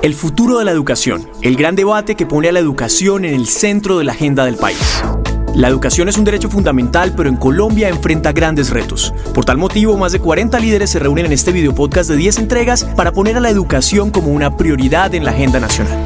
El futuro de la educación, el gran debate que pone a la educación en el centro de la agenda del país. La educación es un derecho fundamental, pero en Colombia enfrenta grandes retos. Por tal motivo, más de 40 líderes se reúnen en este video podcast de 10 entregas para poner a la educación como una prioridad en la agenda nacional.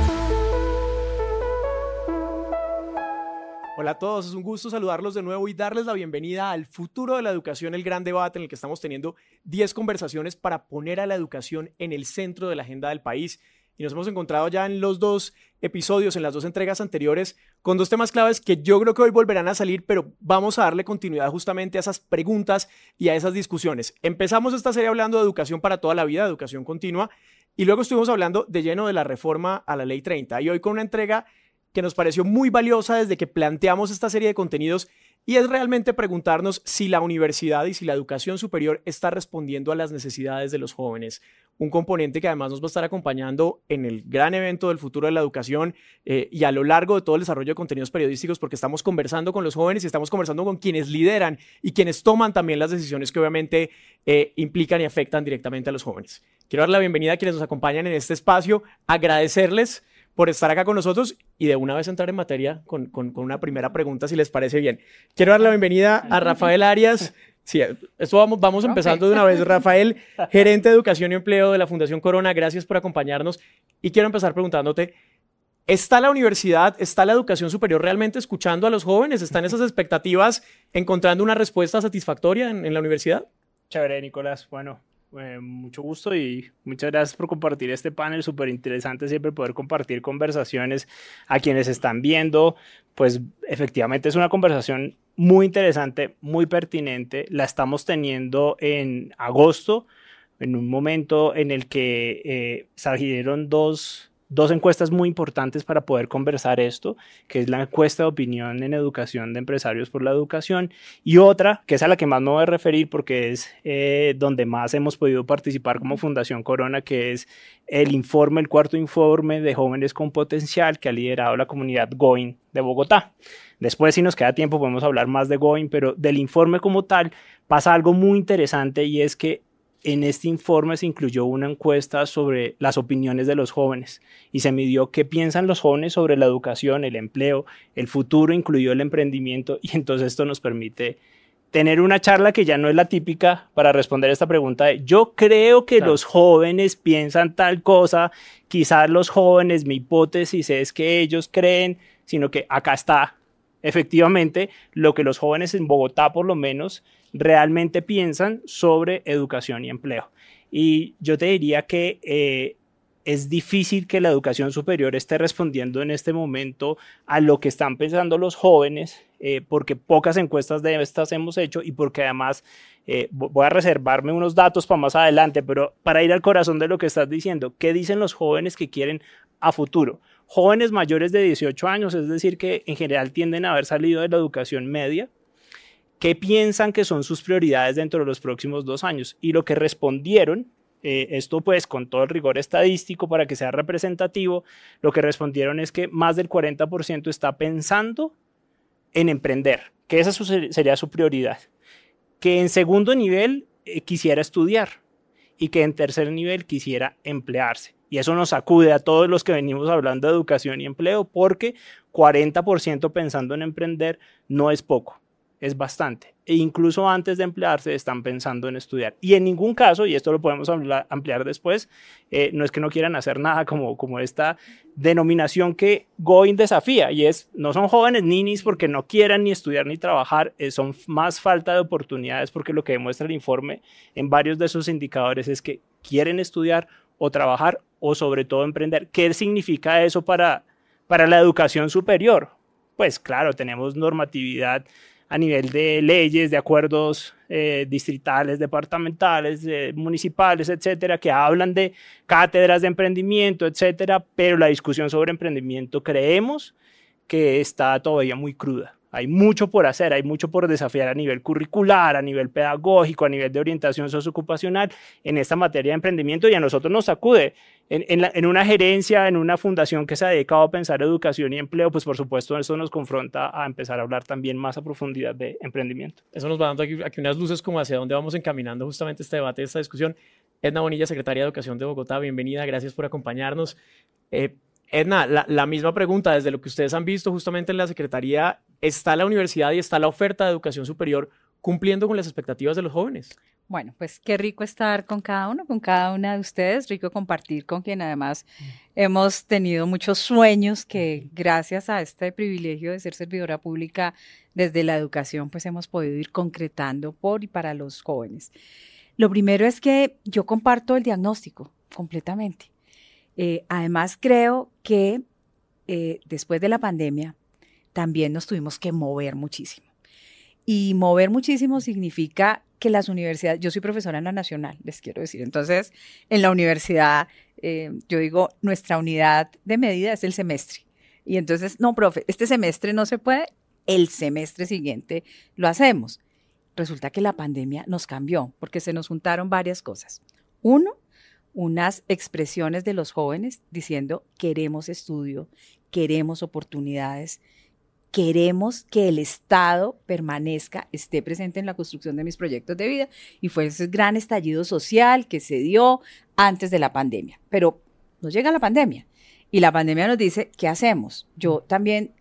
Hola a todos, es un gusto saludarlos de nuevo y darles la bienvenida al futuro de la educación, el gran debate en el que estamos teniendo 10 conversaciones para poner a la educación en el centro de la agenda del país y nos hemos encontrado ya en los dos episodios, en las dos entregas anteriores, con dos temas claves que yo creo que hoy volverán a salir, pero vamos a darle continuidad justamente a esas preguntas y a esas discusiones. Empezamos esta serie hablando de educación para toda la vida, educación continua, y luego estuvimos hablando de lleno de la reforma a la ley 30, y hoy con una entrega que nos pareció muy valiosa desde que planteamos esta serie de contenidos y es realmente preguntarnos si la universidad y si la educación superior está respondiendo a las necesidades de los jóvenes. Un componente que además nos va a estar acompañando en el gran evento del futuro de la educación eh, y a lo largo de todo el desarrollo de contenidos periodísticos, porque estamos conversando con los jóvenes y estamos conversando con quienes lideran y quienes toman también las decisiones que obviamente eh, implican y afectan directamente a los jóvenes. Quiero dar la bienvenida a quienes nos acompañan en este espacio, agradecerles por estar acá con nosotros y de una vez entrar en materia con, con, una primera pregunta, si les parece bien. Quiero dar la bienvenida a Rafael Arias. Sí, esto vamos, vamos empezando de una vez. Rafael, gerente de Educación y Empleo de la Fundación Corona, gracias por acompañarnos. Y quiero empezar preguntándote, ¿está la universidad, está la educación superior realmente escuchando a los jóvenes? ¿Están esas expectativas encontrando una respuesta satisfactoria en, en la universidad? Chévere, Nicolás. Bueno, eh, mucho gusto y muchas gracias por compartir este panel, súper interesante siempre poder compartir conversaciones a quienes están viendo, pues efectivamente es una conversación muy interesante, muy pertinente, la estamos teniendo en agosto, en un momento en el que eh, salieron dos dos encuestas muy importantes para poder conversar esto, que es la encuesta de opinión en educación de empresarios por la educación y otra, que es a la que más me voy a referir porque es eh, donde más hemos podido participar como Fundación Corona, que es el informe, el cuarto informe de jóvenes con potencial que ha liderado la comunidad Going de Bogotá. Después, si nos queda tiempo, podemos hablar más de Going, pero del informe como tal pasa algo muy interesante y es que en este informe se incluyó una encuesta sobre las opiniones de los jóvenes y se midió qué piensan los jóvenes sobre la educación, el empleo, el futuro, incluyó el emprendimiento y entonces esto nos permite tener una charla que ya no es la típica para responder esta pregunta de yo creo que los jóvenes piensan tal cosa, quizás los jóvenes, mi hipótesis es que ellos creen, sino que acá está efectivamente lo que los jóvenes en Bogotá por lo menos realmente piensan sobre educación y empleo. Y yo te diría que eh, es difícil que la educación superior esté respondiendo en este momento a lo que están pensando los jóvenes, eh, porque pocas encuestas de estas hemos hecho y porque además eh, voy a reservarme unos datos para más adelante, pero para ir al corazón de lo que estás diciendo, ¿qué dicen los jóvenes que quieren a futuro? Jóvenes mayores de 18 años, es decir, que en general tienden a haber salido de la educación media, ¿Qué piensan que son sus prioridades dentro de los próximos dos años? Y lo que respondieron, eh, esto pues con todo el rigor estadístico para que sea representativo, lo que respondieron es que más del 40% está pensando en emprender, que esa sería su prioridad. Que en segundo nivel eh, quisiera estudiar y que en tercer nivel quisiera emplearse. Y eso nos acude a todos los que venimos hablando de educación y empleo, porque 40% pensando en emprender no es poco es bastante. E incluso antes de emplearse están pensando en estudiar. Y en ningún caso, y esto lo podemos ampliar después, eh, no es que no quieran hacer nada como, como esta denominación que Going desafía, y es, no son jóvenes ninis porque no quieran ni estudiar ni trabajar, eh, son más falta de oportunidades porque lo que demuestra el informe en varios de esos indicadores es que quieren estudiar o trabajar o sobre todo emprender. ¿Qué significa eso para, para la educación superior? Pues claro, tenemos normatividad a nivel de leyes, de acuerdos eh, distritales, departamentales, eh, municipales, etcétera, que hablan de cátedras de emprendimiento, etcétera, pero la discusión sobre emprendimiento creemos que está todavía muy cruda. Hay mucho por hacer, hay mucho por desafiar a nivel curricular, a nivel pedagógico, a nivel de orientación sociocupacional en esta materia de emprendimiento y a nosotros nos sacude. En, una gerencia, en una fundación que se ha dedicado a pensar educación y empleo, pues por supuesto eso nos confronta a empezar a hablar también más a profundidad de emprendimiento. Eso nos va dando aquí, unas luces como hacia dónde vamos encaminando justamente este debate, esta discusión. Edna Bonilla, secretaria de Educación de Bogotá, bienvenida, gracias por acompañarnos. Eh, Edna, la, misma pregunta, desde lo que ustedes han visto justamente en la Secretaría, ¿está la universidad y está la oferta de educación superior cumpliendo con las expectativas de los jóvenes? Bueno, pues qué rico estar con cada uno, con cada una de ustedes, rico compartir con quien además hemos tenido muchos sueños que gracias a este privilegio de ser servidora pública desde la educación, pues hemos podido ir concretando por y para los jóvenes. Lo primero es que yo comparto el diagnóstico completamente. Eh, además, creo que eh, después de la pandemia también nos tuvimos que mover muchísimo. Y mover muchísimo significa que las universidades, yo soy profesora en la nacional, les quiero decir, entonces en la universidad, eh, yo digo, nuestra unidad de medida es el semestre. Y entonces, no, profe, este semestre no se puede, el semestre siguiente lo hacemos. Resulta que la pandemia nos cambió porque se nos juntaron varias cosas. Uno, unas expresiones de los jóvenes diciendo queremos estudio, queremos oportunidades, queremos que el Estado permanezca, esté presente en la construcción de mis proyectos de vida. Y fue ese gran estallido social que se dio antes de la pandemia. Pero nos llega la pandemia y la pandemia nos dice, ¿qué hacemos? Yo también,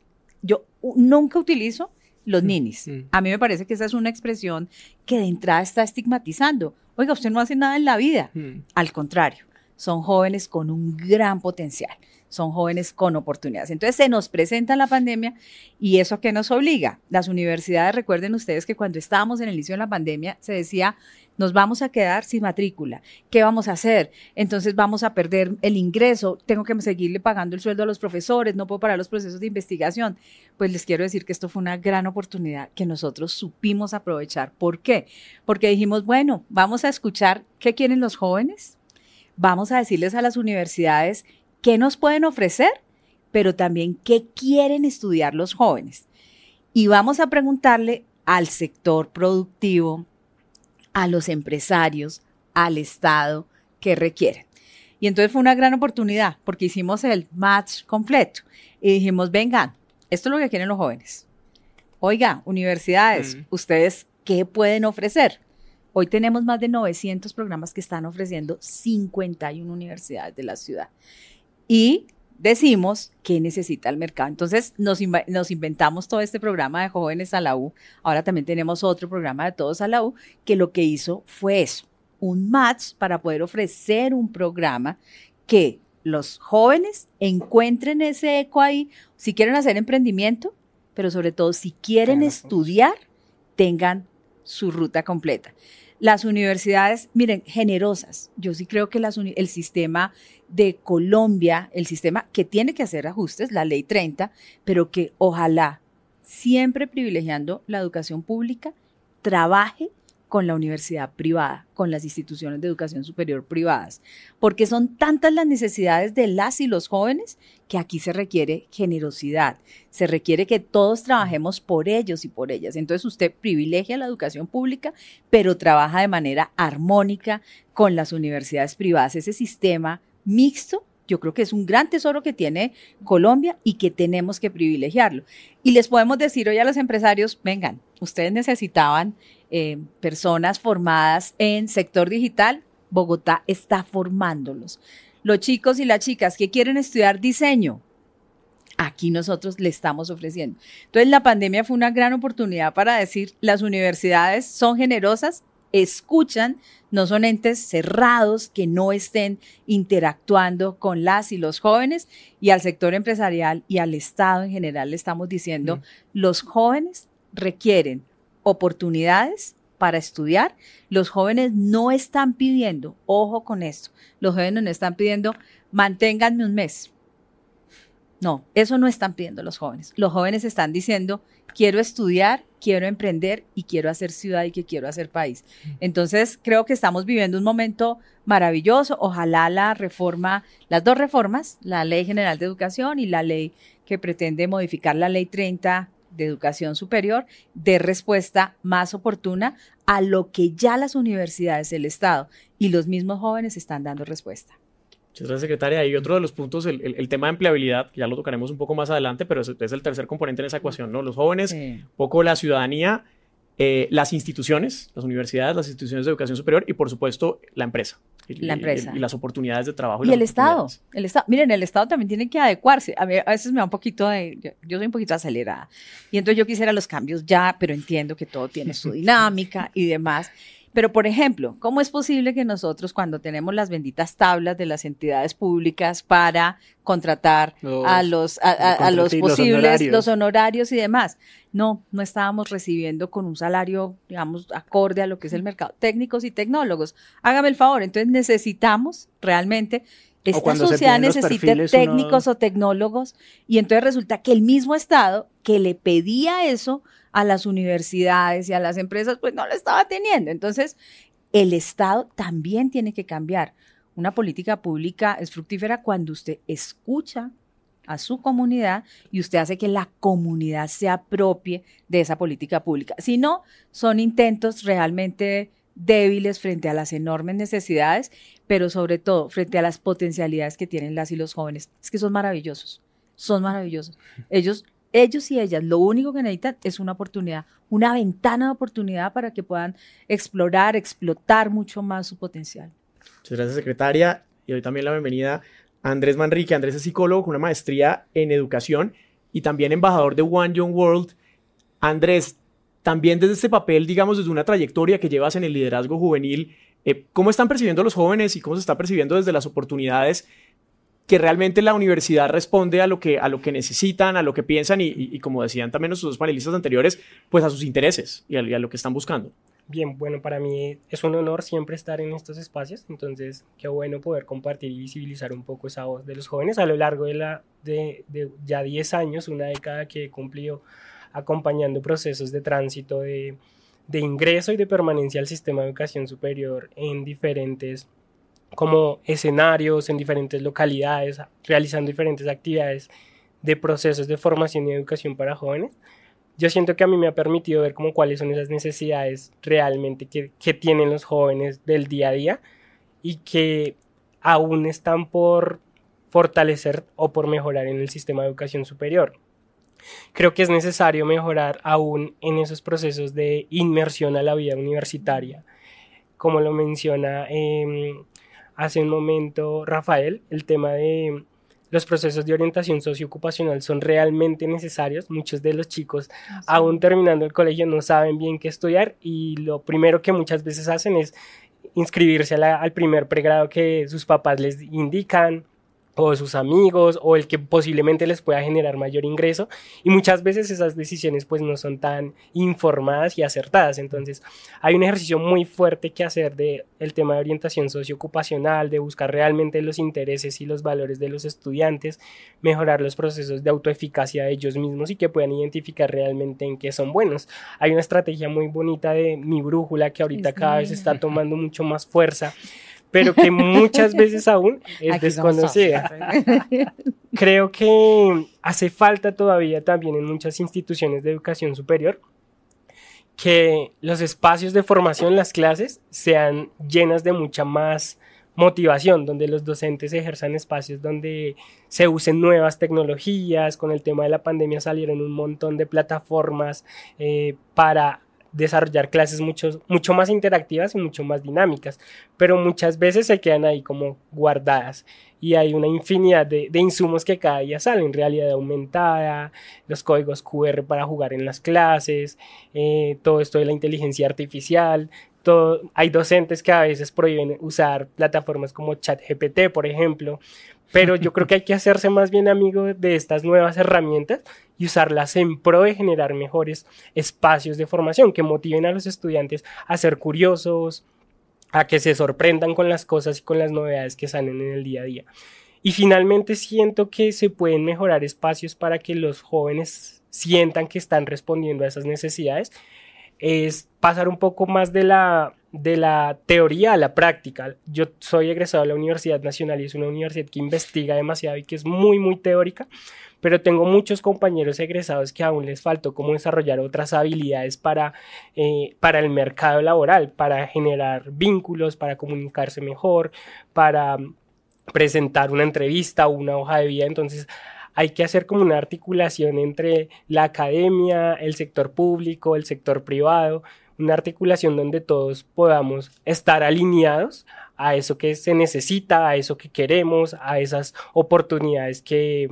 yo nunca utilizo los mm, ninis. Mm. A mí me parece que esa es una expresión que de entrada está estigmatizando. Oiga, usted no hace nada en la vida. Mm. Al contrario, son jóvenes con un gran potencial, son jóvenes con oportunidades. Entonces se nos presenta la pandemia y eso a qué nos obliga. Las universidades, recuerden ustedes que cuando estábamos en el inicio de la pandemia se decía, nos vamos a quedar sin matrícula. ¿Qué vamos a hacer? Entonces vamos a perder el ingreso, tengo que seguirle pagando el sueldo a los profesores, no puedo parar los procesos de investigación. Pues les quiero decir que esto fue una gran oportunidad que nosotros supimos aprovechar. ¿Por qué? Porque dijimos, bueno, vamos a escuchar qué quieren los jóvenes, vamos a decirles a las universidades qué nos pueden ofrecer, pero también qué quieren estudiar los jóvenes. Y vamos a preguntarle al sector productivo, a los empresarios, al Estado que requieren. Y entonces fue una gran oportunidad porque hicimos el match completo y dijimos, vengan, esto es lo que quieren los jóvenes. Oiga, universidades, mm. ¿ustedes qué pueden ofrecer? Hoy tenemos más de 900 programas que están ofreciendo 51 universidades de la ciudad. Y decimos qué necesita el mercado. Entonces nos, nos, inventamos todo este programa de jóvenes a la U. Ahora también tenemos otro programa de todos a la U que lo que hizo fue eso, un match para poder ofrecer un programa que los jóvenes encuentren ese eco ahí, si quieren hacer emprendimiento, pero sobre todo si quieren estudiar, tengan su ruta completa. Las universidades, miren, generosas. Yo sí creo que el sistema de Colombia, el sistema que tiene que hacer ajustes, la ley 30, pero que ojalá, siempre privilegiando la educación pública, trabaje con la universidad privada, con las instituciones de educación superior privadas, porque son tantas las necesidades de las y los jóvenes que aquí se requiere generosidad, se requiere que todos trabajemos por ellos y por ellas. Entonces usted privilegia la educación pública, pero trabaja de manera armónica con las universidades privadas. Ese sistema mixto yo creo que es un gran tesoro que tiene Colombia y que tenemos que privilegiarlo. Y les podemos decir hoy a los empresarios, vengan, ustedes necesitaban eh, personas formadas en sector digital, Bogotá está formándolos. Los chicos y las chicas que quieren estudiar diseño, aquí nosotros le estamos ofreciendo. Entonces la pandemia fue una gran oportunidad para decir, las universidades son generosas, escuchan, no son entes cerrados que no estén interactuando con las y los jóvenes y al sector empresarial y al Estado en general le estamos diciendo, los jóvenes requieren oportunidades para estudiar. Los jóvenes no están pidiendo, ojo con esto, los jóvenes no están pidiendo, manténganme un mes. No, eso no están pidiendo los jóvenes. Los jóvenes están diciendo, quiero estudiar, quiero emprender y quiero hacer ciudad y que quiero hacer país. Entonces, creo que estamos viviendo un momento maravilloso. Ojalá la reforma, las dos reformas, la Ley General de Educación y la ley que pretende modificar la Ley 30 de educación superior de respuesta más oportuna a lo que ya las universidades, el Estado y los mismos jóvenes están dando respuesta. Muchas gracias, secretaria. Y otro de los puntos, el, tema de empleabilidad, ya lo tocaremos un poco más adelante, pero es, el tercer componente en esa ecuación, ¿no? Los jóvenes, poco la ciudadanía, eh, las instituciones, las universidades, las instituciones de educación superior y, por supuesto, la empresa. La empresa. Y, las oportunidades de trabajo. Y, el Estado, el Estado. Miren, el Estado también tiene que adecuarse. A, mí, a veces me da un poquito de, yo, soy un poquito acelerada. Y entonces yo quisiera los cambios ya, pero entiendo que todo tiene su dinámica y demás. Pero, por ejemplo, ¿cómo es posible que nosotros, cuando tenemos las benditas tablas de las entidades públicas para contratar a los, a, los posibles, los honorarios. y demás, no, no estábamos recibiendo con un salario, digamos, acorde a lo que es el mercado, técnicos y tecnólogos? Hágame el favor, entonces necesitamos realmente esta sociedad necesita técnicos o tecnólogos y entonces resulta que el mismo Estado que le pedía eso a las universidades y a las empresas, pues no lo estaba teniendo. Entonces, el Estado también tiene que cambiar. Una política pública es fructífera cuando usted escucha a su comunidad y usted hace que la comunidad se apropie de esa política pública. Si no, son intentos realmente débiles frente a las enormes necesidades, pero sobre todo frente a las potencialidades que tienen las y los jóvenes. Es que son maravillosos, son maravillosos. Ellos ellos y ellas lo único que necesitan es una oportunidad, una ventana de oportunidad para que puedan explorar, explotar mucho más su potencial. Muchas gracias, secretaria. Y hoy también la bienvenida a Andrés Manrique. Andrés es psicólogo con una maestría en educación y también embajador de One Young World. Andrés, también desde este papel, digamos, desde una trayectoria que llevas en el liderazgo juvenil, eh, ¿cómo están percibiendo los jóvenes y cómo se está percibiendo desde las oportunidades que realmente la universidad responde a lo que, a lo que necesitan, a lo que piensan y, como decían también nuestros panelistas anteriores, pues a sus intereses y a, lo que están buscando. Bien, bueno, para mí es un honor siempre estar en estos espacios, entonces qué bueno poder compartir y visibilizar un poco esa voz de los jóvenes a lo largo de, la, de ya 10 años, una década que he cumplido acompañando procesos de tránsito de, de ingreso y de permanencia al sistema de educación superior en diferentes como escenarios en diferentes localidades, realizando diferentes actividades de procesos de formación y educación para jóvenes, yo siento que a mí me ha permitido ver como cuáles son esas necesidades realmente que, que tienen los jóvenes del día a día y que aún están por fortalecer o por mejorar en el sistema de educación superior. Creo que es necesario mejorar aún en esos procesos de inmersión a la vida universitaria, como lo menciona eh, hace un momento Rafael, el tema de los procesos de orientación socioocupacional son realmente necesarios. Muchos de los chicos, aún terminando el colegio, no saben bien qué estudiar y lo primero que muchas veces hacen es inscribirse al primer pregrado que sus papás les indican o sus amigos o el que posiblemente les pueda generar mayor ingreso. Y muchas veces esas decisiones pues no son tan informadas y acertadas. Entonces hay un ejercicio muy fuerte que hacer de el tema de orientación socioocupacional de buscar realmente los intereses y los valores de los estudiantes mejorar los procesos de autoeficacia de ellos mismos y que puedan identificar realmente en qué son buenos. Hay una estrategia muy bonita de mi brújula que ahorita cada vez está tomando mucho más fuerza pero que muchas veces aún es desconocida. Creo que hace falta todavía también en muchas instituciones de educación superior que los espacios de formación, las clases, sean llenas de mucha más motivación, donde los docentes ejerzan espacios donde se usen nuevas tecnologías. Con el tema de la pandemia salieron un montón de plataformas eh, para desarrollar clases mucho, mucho más interactivas y mucho más dinámicas, pero muchas veces se quedan ahí como guardadas y hay una infinidad de, insumos que cada día salen, realidad aumentada, los códigos QR para jugar en las clases, eh, todo esto de la inteligencia artificial, todo, hay docentes que a veces prohíben usar plataformas como ChatGPT, por ejemplo, pero yo creo que hay que hacerse más bien amigo de estas nuevas herramientas y usarlas en pro de generar mejores espacios de formación que motiven a los estudiantes a ser curiosos, a que se sorprendan con las cosas y con las novedades que salen en el día a día. Y finalmente siento que se pueden mejorar espacios para que los jóvenes sientan que están respondiendo a esas necesidades. Es pasar un poco más de la de la teoría a la práctica. Yo soy egresado de la Universidad Nacional y es una universidad que investiga demasiado y que es muy, muy teórica, pero tengo muchos compañeros egresados que aún les faltó cómo desarrollar otras habilidades para, eh, para el mercado laboral, para generar vínculos, para comunicarse mejor, para presentar una entrevista o una hoja de vida. Entonces, hay que hacer como una articulación entre la academia, el sector público, el sector privado, una articulación donde todos podamos estar alineados a eso que se necesita, a eso que queremos, a esas oportunidades que,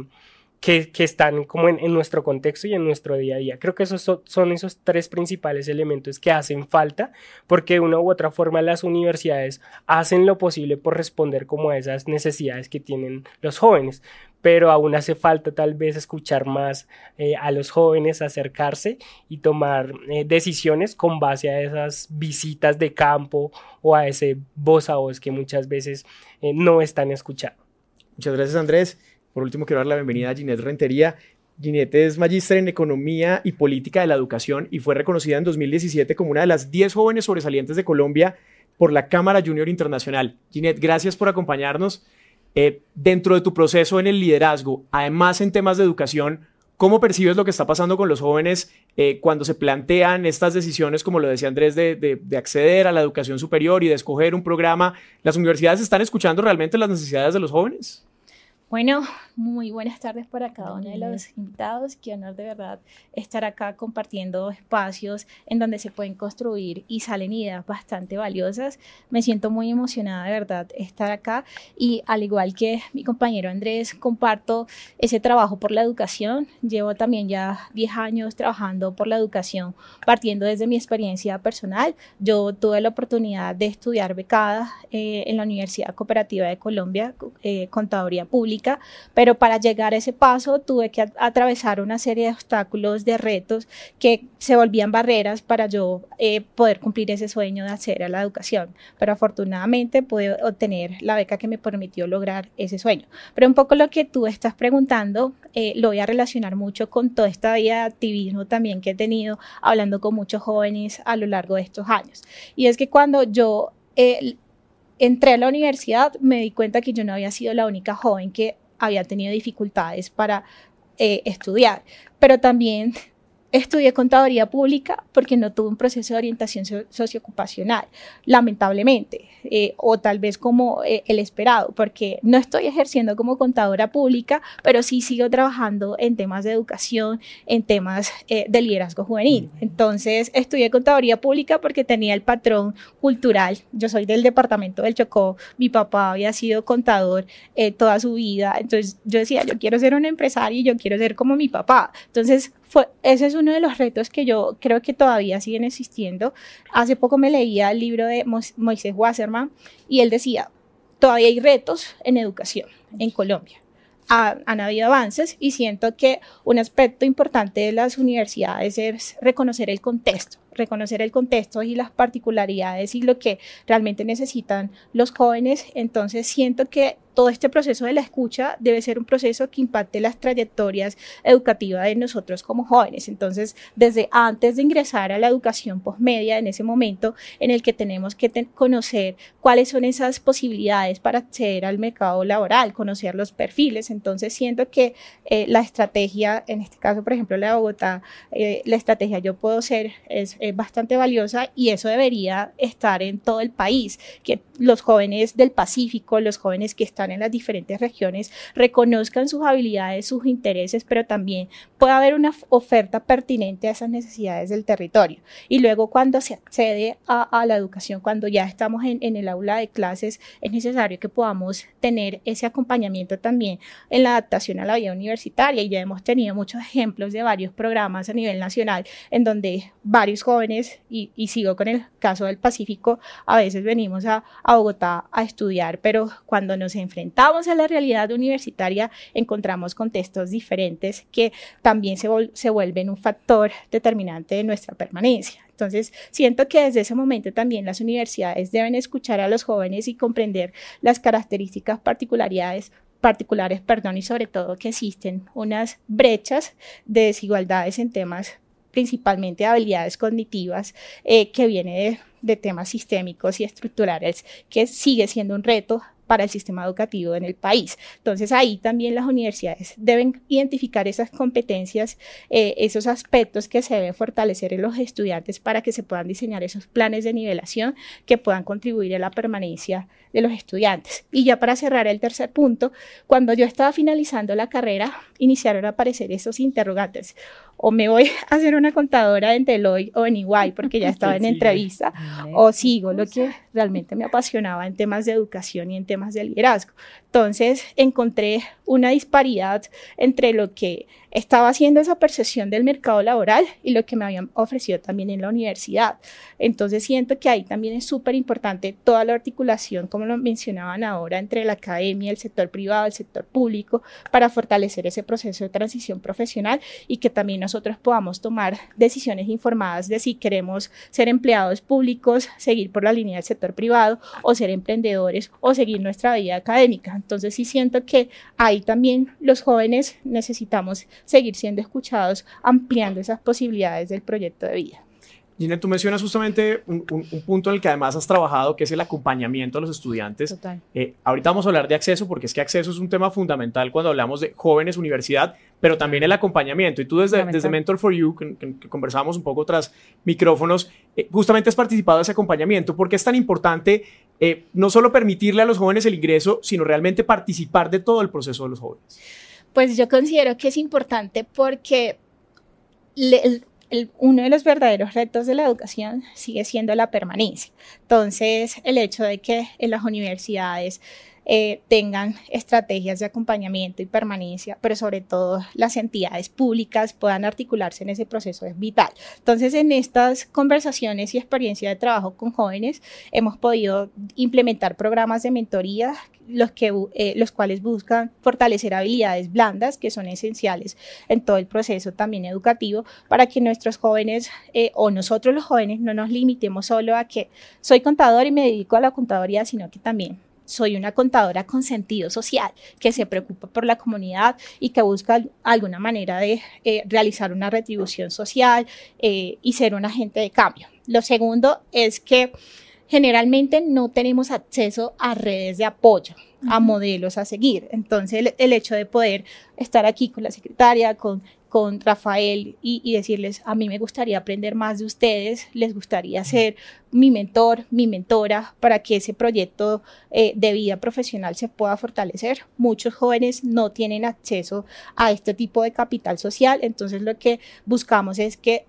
que, están como en, nuestro contexto y en nuestro día a día. Creo que esos son, esos tres principales elementos que hacen falta porque de una u otra forma las universidades hacen lo posible por responder como a esas necesidades que tienen los jóvenes, pero aún hace falta tal vez escuchar más eh, a los jóvenes, acercarse y tomar eh, decisiones con base a esas visitas de campo o a ese voz a voz que muchas veces eh, no están escuchando. Muchas gracias Andrés. Por último, quiero dar la bienvenida a Ginette Rentería. Ginette es magíster en Economía y Política de la Educación y fue reconocida en 2017 como una de las 10 jóvenes sobresalientes de Colombia por la Cámara Junior Internacional. Ginette, gracias por acompañarnos. Eh, dentro de tu proceso en el liderazgo, además en temas de educación, ¿cómo percibes lo que está pasando con los jóvenes eh, cuando se plantean estas decisiones, como lo decía Andrés, de, de acceder a la educación superior y de escoger un programa? ¿Las universidades están escuchando realmente las necesidades de los jóvenes? Bueno, muy buenas tardes para cada uno de los invitados. Qué honor de verdad estar acá compartiendo espacios en donde se pueden construir y salen ideas bastante valiosas. Me siento muy emocionada de verdad estar acá y al igual que mi compañero Andrés, comparto ese trabajo por la educación. Llevo también ya 10 años trabajando por la educación, partiendo desde mi experiencia personal. Yo tuve la oportunidad de estudiar becada eh, en la Universidad Cooperativa de Colombia, eh, Contaduría Pública pero para llegar a ese paso tuve que atravesar una serie de obstáculos, de retos que se volvían barreras para yo eh, poder cumplir ese sueño de hacer a la educación. Pero afortunadamente pude obtener la beca que me permitió lograr ese sueño. Pero un poco lo que tú estás preguntando eh, lo voy a relacionar mucho con toda esta vida de activismo también que he tenido hablando con muchos jóvenes a lo largo de estos años. Y es que cuando yo... Eh, entré a la universidad, me di cuenta que yo no había sido la única joven que había tenido dificultades para eh, estudiar, pero también estudié contaduría pública porque no tuve un proceso de orientación socioocupacional, lamentablemente, eh, o tal vez como eh, el esperado, porque no estoy ejerciendo como contadora pública, pero sí sigo trabajando en temas de educación, en temas eh, de liderazgo juvenil. Entonces, estudié contaduría pública porque tenía el patrón cultural. Yo soy del departamento del Chocó, mi papá había sido contador toda su vida, entonces yo decía, yo quiero ser un empresario y yo quiero ser como mi papá. Entonces, ese es uno de los retos que yo creo que todavía siguen existiendo. Hace poco me leía el libro de Moisés Wasserman y él decía, todavía hay retos en educación en Colombia. han habido avances y siento que un aspecto importante de las universidades es reconocer el contexto, reconocer el contexto y las particularidades y lo que realmente necesitan los jóvenes. Entonces siento que todo este proceso de la escucha debe ser un proceso que impacte las trayectorias educativas de nosotros como jóvenes. Entonces, desde antes de ingresar a la educación postmedia, en ese momento en el que tenemos que conocer cuáles son esas posibilidades para acceder al mercado laboral, conocer los perfiles. Entonces, siento que eh, la estrategia, en este caso, por ejemplo, la de Bogotá, eh, la estrategia Yo Puedo Ser es, es bastante valiosa y eso debería estar en todo el país, que los jóvenes del Pacífico, los jóvenes que están en las diferentes regiones reconozcan sus habilidades, sus intereses, pero también pueda haber una oferta pertinente a esas necesidades del territorio. Y luego cuando se accede a, la educación, cuando ya estamos en, en, el aula de clases, es necesario que podamos tener ese acompañamiento también en la adaptación a la vida universitaria. Y ya hemos tenido muchos ejemplos de varios programas a nivel nacional en donde varios jóvenes, y, y sigo con el caso del Pacífico, a veces venimos a, a Bogotá a estudiar, pero cuando nos enfrentamos enfrentamos a la realidad universitaria, encontramos contextos diferentes que también se, vuelven un factor determinante de nuestra permanencia. Entonces, siento que desde ese momento también las universidades deben escuchar a los jóvenes y comprender las características particularidades particulares, perdón, y sobre todo que existen unas brechas de desigualdades en temas principalmente de habilidades cognitivas eh, que viene de temas sistémicos y estructurales, que sigue siendo un reto para el sistema educativo en el país. Entonces ahí también las universidades deben identificar esas competencias, eh, esos aspectos que se deben fortalecer en los estudiantes para que se puedan diseñar esos planes de nivelación que puedan contribuir a la permanencia de los estudiantes. Y ya para cerrar el tercer punto, cuando yo estaba finalizando la carrera, iniciaron a aparecer esos interrogantes. O me voy a hacer una contadora en Deloitte o en Iguay porque ya estaba en entrevista, o sigo lo que realmente me apasionaba en temas de educación y en temas de liderazgo. Entonces encontré una disparidad entre lo que estaba haciendo esa percepción del mercado laboral y lo que me habían ofrecido también en la universidad. Entonces siento que ahí también es súper importante toda la articulación, como lo mencionaban ahora, entre la academia, el sector privado, el sector público, para fortalecer ese proceso de transición profesional y que también nosotros podamos tomar decisiones informadas de si queremos ser empleados públicos, seguir por la línea del sector privado o ser emprendedores o seguir nuestra vida académica. Entonces sí siento que ahí también los jóvenes necesitamos seguir siendo escuchados, ampliando esas posibilidades del proyecto de vida. Gina, tú mencionas justamente un, punto en el que además has trabajado, que es el acompañamiento a los estudiantes. Total. Eh, ahorita vamos a hablar de acceso, porque es que acceso es un tema fundamental cuando hablamos de jóvenes, universidad, pero también el acompañamiento. Y tú desde, desde Mentor for You, que, conversamos un poco tras micrófonos, eh, justamente has participado de ese acompañamiento. ¿Por qué es tan importante eh, no solo permitirle a los jóvenes el ingreso, sino realmente participar de todo el proceso de los jóvenes? Pues yo considero que es importante porque uno de los verdaderos retos de la educación sigue siendo la permanencia. Entonces, el hecho de que en las universidades eh, tengan estrategias de acompañamiento y permanencia, pero sobre todo las entidades públicas puedan articularse en ese proceso es vital. Entonces, en estas conversaciones y experiencia de trabajo con jóvenes, hemos podido implementar programas de mentoría los, que, eh, los cuales buscan fortalecer habilidades blandas que son esenciales en todo el proceso también educativo para que nuestros jóvenes eh, o nosotros los jóvenes no nos limitemos solo a que soy contador y me dedico a la contaduría, sino que también soy una contadora con sentido social, que se preocupa por la comunidad y que busca alguna manera de eh, realizar una retribución social eh, y ser un agente de cambio. Lo segundo es que generalmente no tenemos acceso a redes de apoyo, a modelos a seguir. Entonces, el, hecho de poder estar aquí con la secretaria, con con Rafael y, decirles, a mí me gustaría aprender más de ustedes, les gustaría ser mi mentor, mi mentora, para que ese proyecto eh, de vida profesional se pueda fortalecer. Muchos jóvenes no tienen acceso a este tipo de capital social, entonces lo que buscamos es que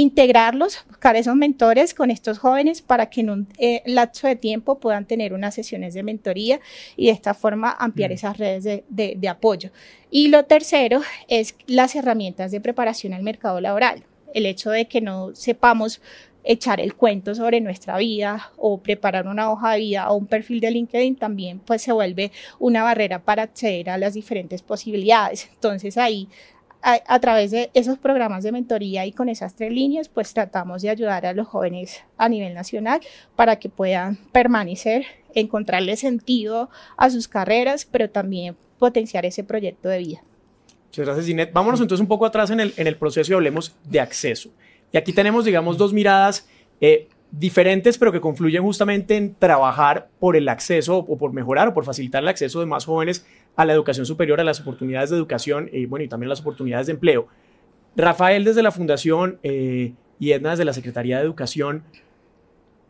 integrarlos, buscar esos mentores con estos jóvenes para que en un eh, lapso de tiempo puedan tener unas sesiones de mentoría y de esta forma ampliar mm. esas redes de, de apoyo. Y lo tercero es las herramientas de preparación al mercado laboral. El hecho de que no sepamos echar el cuento sobre nuestra vida o preparar una hoja de vida o un perfil de LinkedIn también pues se vuelve una barrera para acceder a las diferentes posibilidades. Entonces ahí a, través de esos programas de mentoría y con esas tres líneas, pues tratamos de ayudar a los jóvenes a nivel nacional para que puedan permanecer, encontrarle sentido a sus carreras, pero también potenciar ese proyecto de vida. Muchas gracias, Ginette. Vámonos entonces un poco atrás en el, en el proceso y hablemos de acceso. Y aquí tenemos, digamos, dos miradas eh, diferentes, pero que confluyen justamente en trabajar por el acceso o por mejorar o por facilitar el acceso de más jóvenes a la educación superior, a las oportunidades de educación y, bueno, y también las oportunidades de empleo. Rafael desde la Fundación eh, y Edna desde la Secretaría de Educación,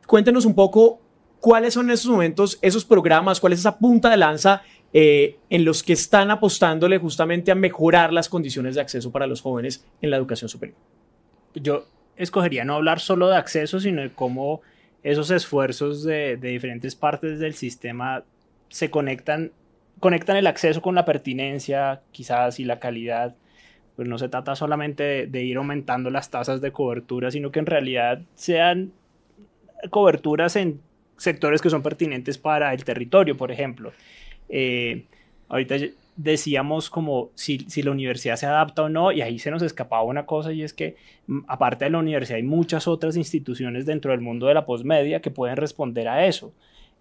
cuéntenos un poco cuáles son en esos momentos esos programas, cuál es esa punta de lanza eh, en los que están apostándole justamente a mejorar las condiciones de acceso para los jóvenes en la educación superior. Yo escogería no hablar solo de acceso, sino de cómo esos esfuerzos de diferentes partes del sistema se conectan conectan el acceso con la pertinencia, quizás, y la calidad. Pues no se trata solamente de, ir aumentando las tasas de cobertura, sino que en realidad sean coberturas en sectores que son pertinentes para el territorio, por ejemplo. Eh, ahorita decíamos como si, si, la universidad se adapta o no, y ahí se nos escapaba una cosa, y es que mm, aparte de la universidad hay muchas otras instituciones dentro del mundo de la posmedia que pueden responder a eso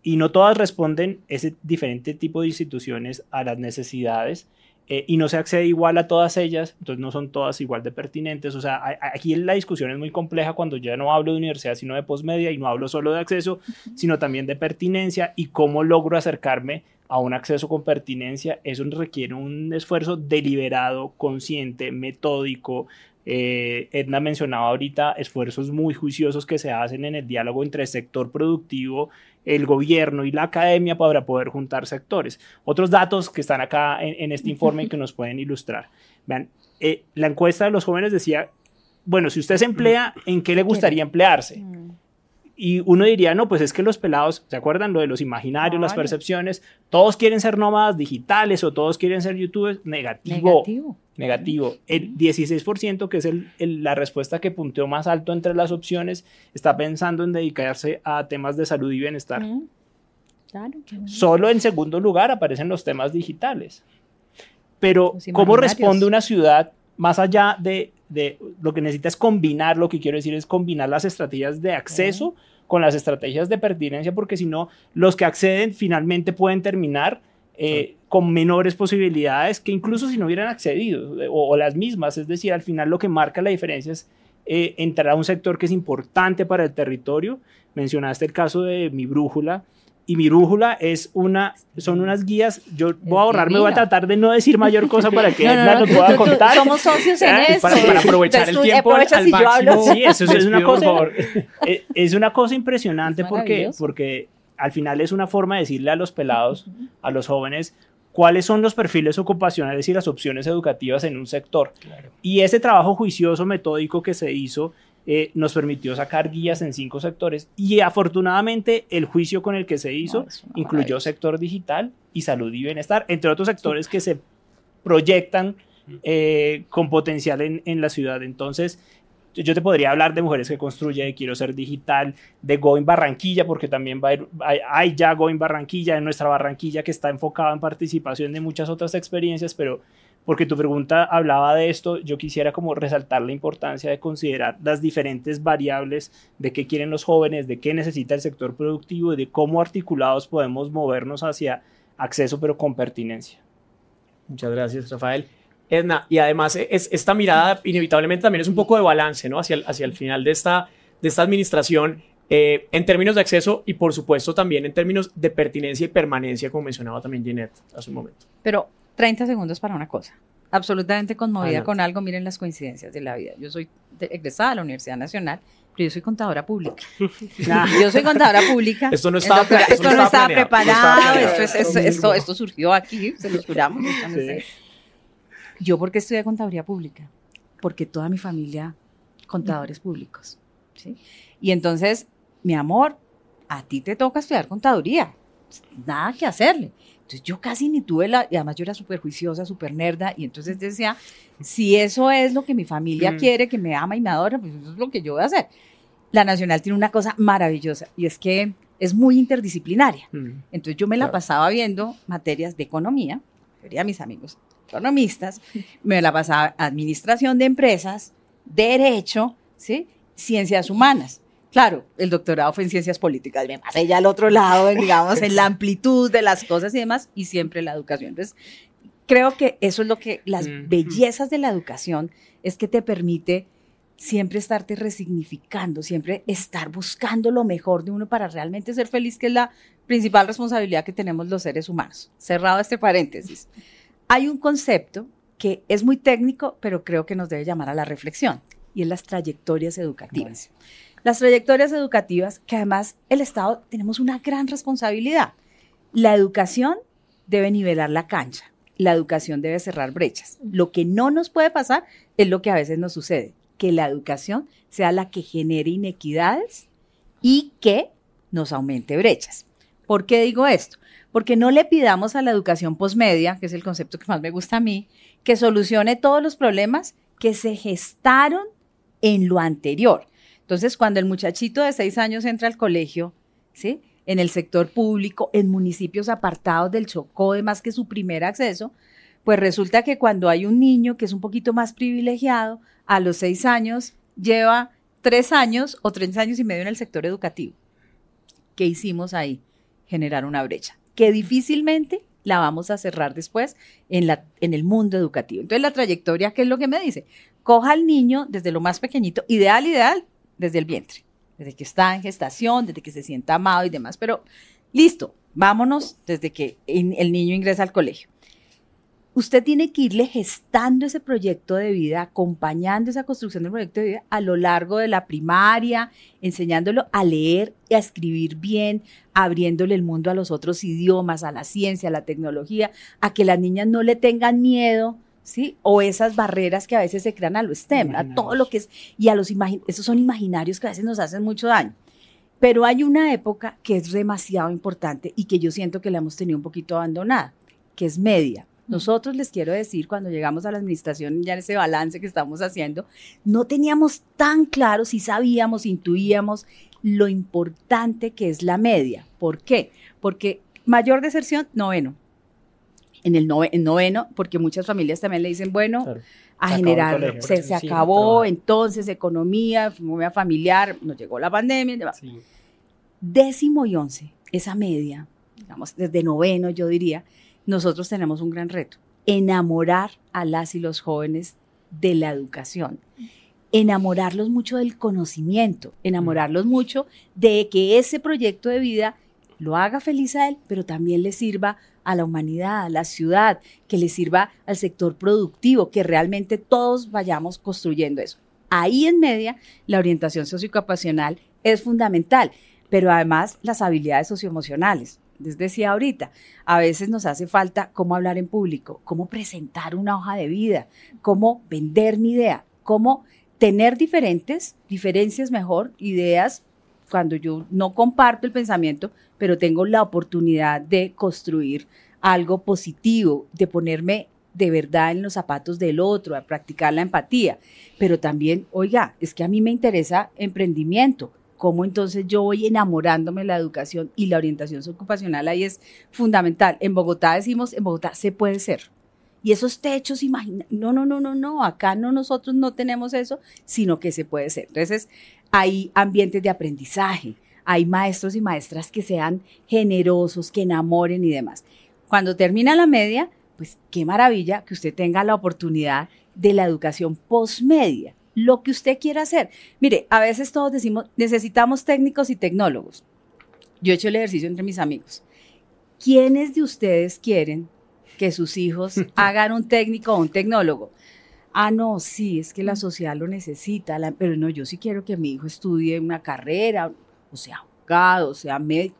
y no todas responden ese diferente tipo de instituciones a las necesidades eh, y no se accede igual a todas ellas, entonces no son todas igual de pertinentes. O sea, aquí la discusión es muy compleja cuando ya no hablo de universidad, sino de postmedia y no hablo solo de acceso, sino también de pertinencia y cómo logro acercarme a un acceso con pertinencia. Eso requiere un esfuerzo deliberado, consciente, metódico, eh, Edna mencionaba ahorita esfuerzos muy juiciosos que se hacen en el diálogo entre el sector productivo, el gobierno y la academia para poder juntar sectores. Otros datos que están acá en, este informe que nos pueden ilustrar. Vean, eh, la encuesta de los jóvenes decía, bueno, si usted se emplea, ¿en qué le gustaría emplearse? Mm y uno diría, no, pues es que los pelados, ¿se acuerdan lo de los imaginarios, las percepciones? Todos quieren ser nómadas digitales o todos quieren ser youtubers. Negativo. Negativo. El 16%, que es el, la respuesta que punteó más alto entre las opciones, está pensando en dedicarse a temas de salud y bienestar. Claro, Solo en segundo lugar aparecen los temas digitales. Pero, ¿cómo responde una ciudad más allá de de lo que necesita es combinar, lo que quiero decir es combinar las estrategias de acceso con las estrategias de pertinencia, porque si no, los que acceden finalmente pueden terminar eh, con menores posibilidades que incluso si no hubieran accedido, o, las mismas, es decir, al final lo que marca la diferencia es eh, entrar a un sector que es importante para el territorio. Mencionaste el caso de mi brújula, y mi brújula es una, son unas guías, yo voy a ahorrarme, voy a tratar de no decir mayor cosa para que no, no, nos pueda contar. somos socios en esto. Para, aprovechar el tiempo al si hablo. Sí, eso es, una cosa, eh, es una cosa impresionante porque, porque al final es una forma de decirle a los pelados, a los jóvenes, cuáles son los perfiles ocupacionales y las opciones educativas en un sector. Y ese trabajo juicioso, metódico que se hizo eh, nos permitió sacar guías en cinco sectores y afortunadamente el juicio con el que se hizo incluyó sector digital y salud y bienestar, entre otros sectores que se proyectan eh, con potencial en, en, la ciudad. Entonces, yo te podría hablar de mujeres que construye, de quiero ser digital, de Going Barranquilla, porque también va hay, hay, ya Going Barranquilla, en nuestra Barranquilla que está enfocada en participación de muchas otras experiencias, pero porque tu pregunta hablaba de esto, yo quisiera como resaltar la importancia de considerar las diferentes variables de qué quieren los jóvenes, de qué necesita el sector productivo y de cómo articulados podemos movernos hacia acceso pero con pertinencia. Muchas gracias, Rafael. Edna, y además es, esta mirada inevitablemente también es un poco de balance, ¿no? Hacia el, hacia el final de esta, de esta administración, eh, en términos de acceso y por supuesto también en términos de pertinencia y permanencia, como mencionaba también Ginette hace un momento. Pero 30 segundos para una cosa. Absolutamente conmovida con algo. Miren las coincidencias de la vida. Yo soy egresada de la Universidad Nacional, pero yo soy contadora pública. yo soy contadora pública. Esto no estaba, esto, no estaba preparado. esto, esto, surgió aquí, se lo juramos. Yo, ¿por qué estudié contaduría pública? Porque toda mi familia, contadores públicos. ¿sí? Y entonces, mi amor, a ti te toca estudiar contaduría. Nada que hacerle. Entonces yo casi ni tuve la, y además yo era súper juiciosa, súper nerda, y entonces decía, si eso es lo que mi familia mm. quiere, que me ama y me adora, pues eso es lo que yo voy a hacer. La Nacional tiene una cosa maravillosa, y es que es muy interdisciplinaria. Mm. Entonces yo me la pasaba viendo materias de economía, a mis amigos economistas, me la pasaba administración de empresas, derecho, ¿sí? ciencias humanas. Claro, el doctorado fue en ciencias políticas, me pasé ya al otro lado, digamos, en la amplitud de las cosas y demás, y siempre la educación. Entonces, creo que eso es lo que, las bellezas de la educación es que te permite siempre estarte resignificando, siempre estar buscando lo mejor de uno para realmente ser feliz, que es la principal responsabilidad que tenemos los seres humanos. Cerrado este paréntesis. Hay un concepto que es muy técnico, pero creo que nos debe llamar a la reflexión, y es las trayectorias educativas. Las trayectorias educativas, que además el Estado tenemos una gran responsabilidad. La educación debe nivelar la cancha, la educación debe cerrar brechas. Lo que no nos puede pasar es lo que a veces nos sucede, que la educación sea la que genere inequidades y que nos aumente brechas. ¿Por qué digo esto? Porque no le pidamos a la educación posmedia, que es el concepto que más me gusta a mí, que solucione todos los problemas que se gestaron en lo anterior. Entonces, cuando el muchachito de seis años entra al colegio, ¿sí? En el sector público, en municipios apartados del Chocó, además que su primer acceso, pues resulta que cuando hay un niño que es un poquito más privilegiado, a los seis años lleva tres años o tres años y medio en el sector educativo. ¿Qué hicimos ahí? Generar una brecha que difícilmente la vamos a cerrar después en, la, en el mundo educativo. Entonces, la trayectoria, ¿qué es lo que me dice? Coja al niño desde lo más pequeñito, ideal, ideal, desde el vientre, desde que está en gestación, desde que se sienta amado y demás, pero listo, vámonos desde que el niño ingresa al colegio usted tiene que irle gestando ese proyecto de vida, acompañando esa construcción del proyecto de vida a lo largo de la primaria, enseñándolo a leer y a escribir bien, abriéndole el mundo a los otros idiomas, a la ciencia, a la tecnología, a que las niñas no le tengan miedo, ¿sí? O esas barreras que a veces se crean a lo STEM, a todo lo que es, y a los esos son imaginarios que a veces nos hacen mucho daño. Pero hay una época que es demasiado importante y que yo siento que la hemos tenido un poquito abandonada, que es media nosotros les quiero decir, cuando llegamos a la administración, ya en ese balance que estamos haciendo, no teníamos tan claro si sabíamos, intuíamos lo importante que es la media. ¿Por qué? Porque mayor deserción, noveno. En el noveno, porque muchas familias también le dicen, bueno, a generar, se, acabó, entonces economía, familiar, nos llegó la pandemia. Décimo y once, esa media, digamos, desde noveno yo diría, nosotros tenemos un gran reto, enamorar a las y los jóvenes de la educación, enamorarlos mucho del conocimiento, enamorarlos mucho de que ese proyecto de vida lo haga feliz a él, pero también le sirva a la humanidad, a la ciudad, que le sirva al sector productivo, que realmente todos vayamos construyendo eso. Ahí en media, la orientación sociocapacional es fundamental, pero además las habilidades socioemocionales les decía ahorita, a veces nos hace falta cómo hablar en público, cómo presentar una hoja de vida, cómo vender mi idea, cómo tener diferentes, diferencias mejor, ideas cuando yo no comparto el pensamiento, pero tengo la oportunidad de construir algo positivo, de ponerme de verdad en los zapatos del otro, a practicar la empatía. Pero también, oiga, es que a mí me interesa emprendimiento cómo entonces yo voy enamorándome de la educación y la orientación ocupacional ahí es fundamental. En Bogotá decimos, en Bogotá se puede ser. Y esos techos, imagina, no, no, no, no, no, acá no nosotros no tenemos eso, sino que se puede ser. Entonces, hay ambientes de aprendizaje, hay maestros y maestras que sean generosos, que enamoren y demás. Cuando termina la media, pues qué maravilla que usted tenga la oportunidad de la educación postmedia lo que usted quiera hacer. Mire, a veces todos decimos, necesitamos técnicos y tecnólogos. Yo he hecho el ejercicio entre mis amigos. ¿Quiénes de ustedes quieren que sus hijos hagan un técnico o un tecnólogo? Ah, no, sí, es que la sociedad lo necesita, pero no, yo sí quiero que mi hijo estudie una carrera, o sea abogado, o sea médico.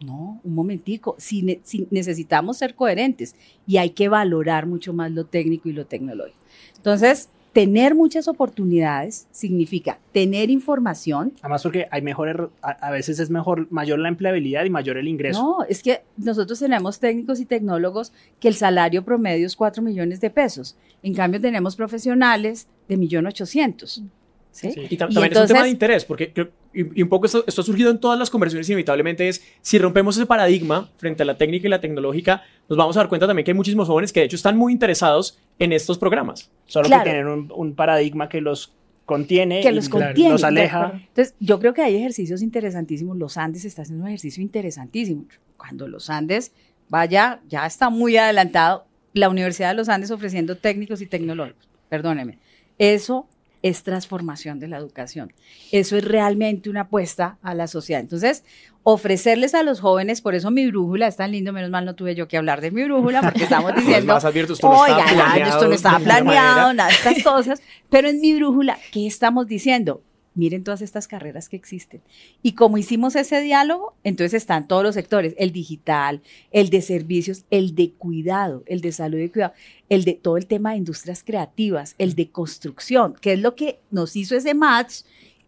No, un momentico, si, si necesitamos ser coherentes y hay que valorar mucho más lo técnico y lo tecnológico. Entonces, tener muchas oportunidades significa tener información. Además, porque hay mejores, a, veces es mejor, mayor la empleabilidad y mayor el ingreso. No, es que nosotros tenemos técnicos y tecnólogos que el salario promedio es 4 millones de pesos. En cambio, tenemos profesionales de 1.800.000. ¿sí? Y, también es un tema de interés, porque y, un poco esto, esto, ha surgido en todas las conversaciones inevitablemente es, si rompemos ese paradigma frente a la técnica y la tecnológica, nos vamos a dar cuenta también que hay muchísimos jóvenes que de hecho están muy interesados en estos programas. Solo que tienen un, paradigma que los contiene que los contiene, los aleja. Entonces, yo creo que hay ejercicios interesantísimos. Los Andes está haciendo un ejercicio interesantísimo. Cuando los Andes vaya, ya está muy adelantado, la Universidad de los Andes ofreciendo técnicos y tecnólogos. Perdóneme. Eso es transformación de la educación. Eso es realmente una apuesta a la sociedad. Entonces, ofrecerles a los jóvenes, por eso mi brújula es tan lindo, menos mal no tuve yo que hablar de mi brújula, porque estamos diciendo, oiga, esto no estaba planeado, nada estas cosas, pero en mi brújula, ¿qué estamos diciendo? Miren todas estas carreras que existen. Y como hicimos ese diálogo, entonces están todos los sectores, el digital, el de servicios, el de cuidado, el de salud y cuidado, el de todo el tema de industrias creativas, el de construcción, que es lo que nos hizo ese match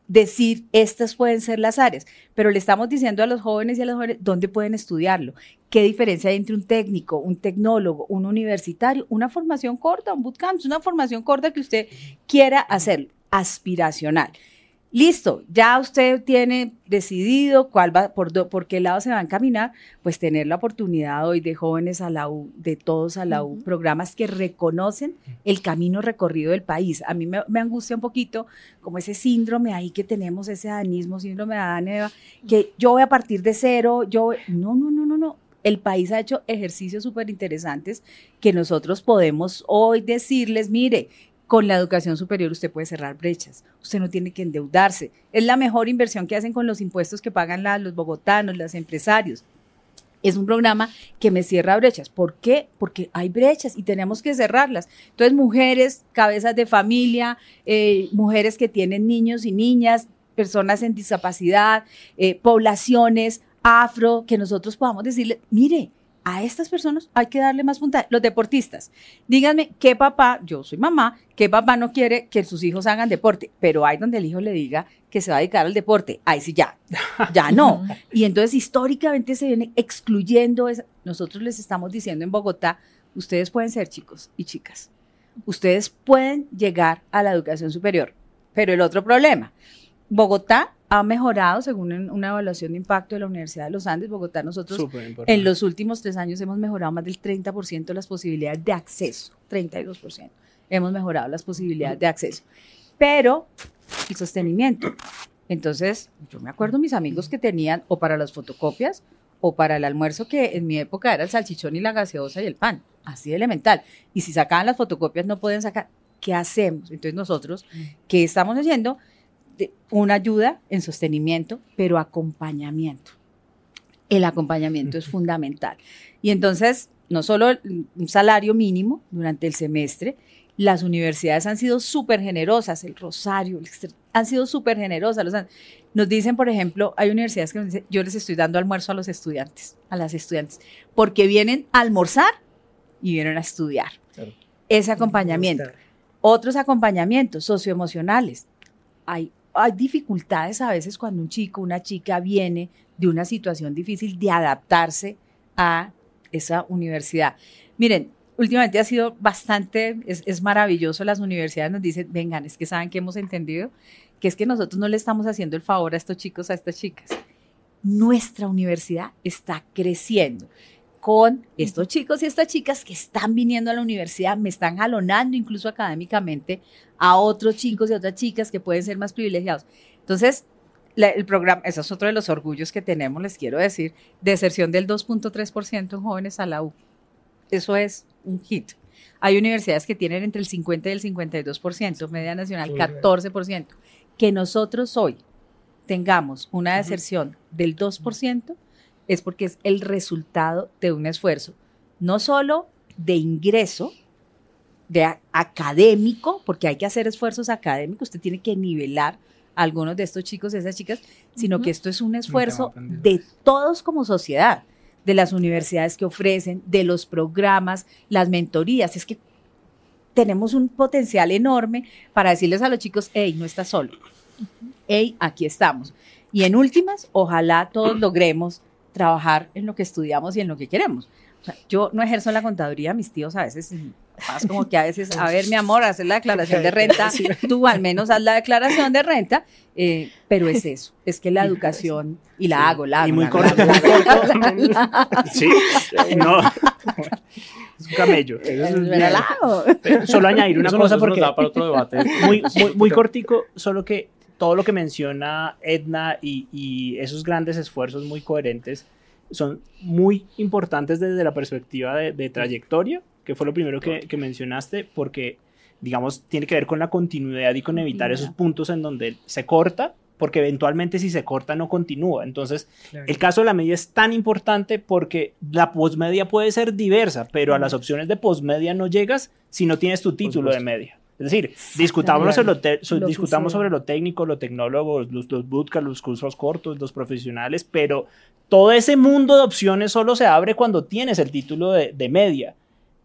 decir estas pueden ser las áreas, pero le estamos diciendo a los jóvenes y a las jóvenes dónde pueden estudiarlo, qué diferencia hay entre un técnico, un tecnólogo, un universitario, una formación corta, un bootcamp, una formación corta que usted quiera hacer, aspiracional. Listo, ya usted tiene decidido cuál va, por, por qué lado se va a encaminar, pues tener la oportunidad hoy de jóvenes a la U, de todos a la U, programas que reconocen el camino recorrido del país. A mí me, angustia un poquito como ese síndrome ahí que tenemos, ese adanismo, síndrome de Adán Eva, que yo voy a partir de cero, yo, no, no, no, no, no, El país ha hecho ejercicios súper interesantes que nosotros podemos hoy decirles, mire, con la educación superior usted puede cerrar brechas, usted no tiene que endeudarse. Es la mejor inversión que hacen con los impuestos que pagan los bogotanos, los empresarios. Es un programa que me cierra brechas. ¿Por qué? Porque hay brechas y tenemos que cerrarlas. Entonces, mujeres, cabezas de familia, eh, mujeres que tienen niños y niñas, personas en discapacidad, eh, poblaciones afro, que nosotros podamos decirle, mire, a estas personas hay que darle más puntaje. Los deportistas, díganme qué papá, yo soy mamá, qué papá no quiere que sus hijos hagan deporte, pero hay donde el hijo le diga que se va a dedicar al deporte, ahí sí ya, ya no. Y entonces históricamente se viene excluyendo, nosotros les estamos diciendo en Bogotá, ustedes pueden ser chicos y chicas, ustedes pueden llegar a la educación superior, pero el otro problema, Bogotá ha mejorado según una evaluación de impacto de la Universidad de los Andes. Bogotá, nosotros en los últimos tres años hemos mejorado más del 30% las posibilidades de acceso, 32%. Hemos mejorado las posibilidades de acceso. Pero el sostenimiento. Entonces, yo me acuerdo mis amigos que tenían o para las fotocopias o para el almuerzo que en mi época era el salchichón y la gaseosa y el pan, así de elemental. Y si sacaban las fotocopias no pueden sacar. ¿Qué hacemos? Entonces nosotros, ¿qué estamos haciendo? Una ayuda en sostenimiento, pero acompañamiento. El acompañamiento es fundamental. Y entonces, no solo un salario mínimo durante el semestre, las universidades han sido súper generosas, el Rosario, han sido súper generosas. nos dicen, por ejemplo, hay universidades que nos dicen, yo les estoy dando almuerzo a los estudiantes, a las estudiantes, porque vienen a almorzar y vienen a estudiar. Ese acompañamiento. Otros acompañamientos socioemocionales. Hay hay dificultades a veces cuando un chico, una chica viene de una situación difícil de adaptarse a esa universidad. Miren, últimamente ha sido bastante, es, maravilloso, las universidades nos dicen, vengan, es que saben que hemos entendido, que es que nosotros no le estamos haciendo el favor a estos chicos, a estas chicas. Nuestra universidad está creciendo con estos chicos y estas chicas que están viniendo a la universidad, me están jalonando incluso académicamente a otros chicos y otras chicas que pueden ser más privilegiados. Entonces, el programa, eso es otro de los orgullos que tenemos, les quiero decir, deserción del 2.3% en jóvenes a la U. Eso es un hit. Hay universidades que tienen entre el 50 y el 52%, media nacional 14%. Que nosotros hoy tengamos una deserción del 2%, es porque es el resultado de un esfuerzo, no solo de ingreso, de académico, porque hay que hacer esfuerzos académicos, usted tiene que nivelar a algunos de estos chicos y esas chicas, sino que esto es un esfuerzo de todos como sociedad, de las universidades que ofrecen, de los programas, las mentorías. Es que tenemos un potencial enorme para decirles a los chicos, hey, no estás solo, hey, aquí estamos. Y en últimas, ojalá todos logremos trabajar en lo que estudiamos y en lo que queremos. yo no ejerzo la contaduría, mis tíos a veces, más como que a veces, a ver, mi amor, hacer la declaración de renta, tú al menos haz la declaración de renta, eh, pero es eso, es que la educación, y la hago, la hago. Y muy corto. Sí, no. Es un camello. Solo añadir una cosa porque... Para otro debate. Muy, muy, muy cortico, solo que todo lo que menciona Edna y, esos grandes esfuerzos muy coherentes son muy importantes desde la perspectiva de, trayectoria, que fue lo primero que, mencionaste, porque, digamos, tiene que ver con la continuidad y con evitar esos puntos en donde se corta, porque eventualmente si se corta no continúa. Entonces, el caso de la media es tan importante porque la postmedia puede ser diversa, pero a las opciones de postmedia no llegas si no tienes tu título de media. Es decir, discutamos, sobre lo, discutamos sobre lo técnico, lo tecnólogo, los, los bootcamps, los cursos cortos, los profesionales, pero todo ese mundo de opciones solo se abre cuando tienes el título de, de media.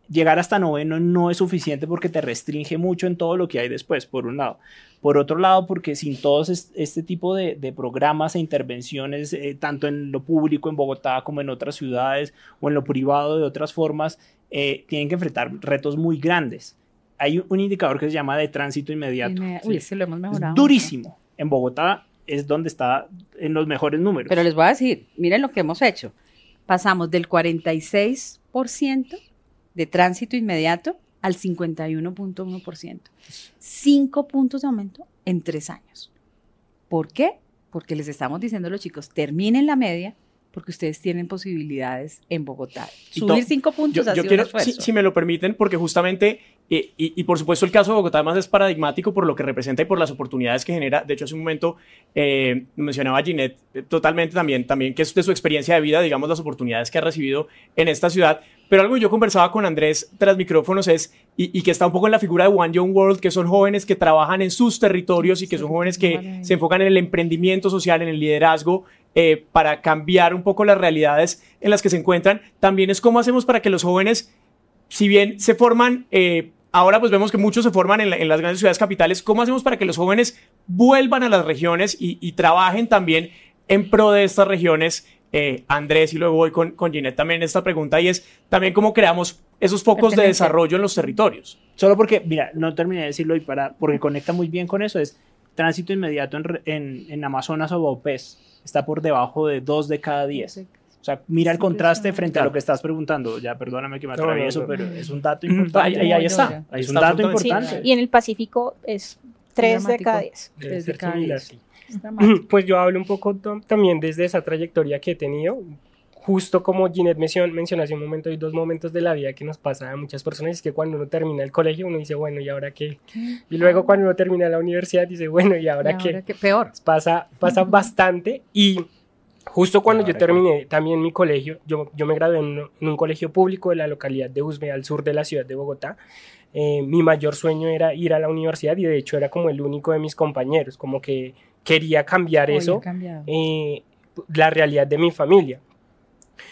Llegar hasta noveno no es suficiente porque te restringe mucho en todo lo que hay después, por un lado. Por otro lado, porque sin todos este tipo de, de programas e intervenciones, eh, tanto en lo público en Bogotá como en otras ciudades o en lo privado de otras formas, eh, tienen que enfrentar retos muy grandes hay un indicador que se llama de tránsito inmediato. Uy, sí. lo hemos mejorado. Durísimo. En Bogotá es donde está en los mejores números. Pero les voy a decir, miren lo que hemos hecho. Pasamos del 46% de tránsito inmediato al 51.1%. Cinco puntos de aumento en tres años. ¿Por qué? Porque les estamos diciendo a los chicos, terminen la media, porque ustedes tienen posibilidades en Bogotá. Subir cinco puntos yo, ha yo sido quiero, si, me lo permiten, porque justamente, y, y, por supuesto el caso de Bogotá además es paradigmático por lo que representa y por las oportunidades que genera. De hecho, hace un momento eh, mencionaba Ginette eh, totalmente también, también que es de su experiencia de vida, digamos, las oportunidades que ha recibido en esta ciudad. Pero algo que yo conversaba con Andrés tras micrófonos es, y, y, que está un poco en la figura de One Young World, que son jóvenes que trabajan en sus territorios y que son jóvenes que se enfocan en el emprendimiento social, en el liderazgo, eh, para cambiar un poco las realidades en las que se encuentran. También es cómo hacemos para que los jóvenes, si bien se forman, eh, ahora pues vemos que muchos se forman en, la, en, las grandes ciudades capitales, ¿cómo hacemos para que los jóvenes vuelvan a las regiones y, y trabajen también en pro de estas regiones? Eh, Andrés, y luego voy con, con Ginette también en esta pregunta, y es también cómo creamos esos focos de desarrollo en los territorios. Solo porque, mira, no terminé de decirlo y para, porque conecta muy bien con eso, es tránsito inmediato en, en, en Amazonas o Baupés está por debajo de 2 de cada 10. O sea, mira el contraste frente a lo que estás pregunando. Ya, perdóname que me atravieso, no, no, no. pero es un dato importante. Ahí, ahí está. Ahí es un dato importante. Sí, y en el Pacífico es 3 de cada 10. 3 de cada 10. Pues yo hablo un poco también desde esa trayectoria que he tenido. Justo como Ginette mencionó, hace un momento, hay dos momentos de la vida que nos pasa a muchas personas. Es que cuando uno termina el colegio, uno dice, bueno, ¿y ahora qué? Y luego cuando uno termina la universidad, dice, bueno, ¿y ahora, ¿Y qué? ahora qué? Peor. Pasa, pasa bastante. Y justo cuando yo terminé también mi colegio, yo, yo me gradué en un, en un colegio público de la localidad de Usme, al sur de la ciudad de Bogotá. Eh, mi mayor sueño era ir a la universidad y de hecho era como el único de mis compañeros, como que quería cambiar eso, eh, la realidad de mi familia.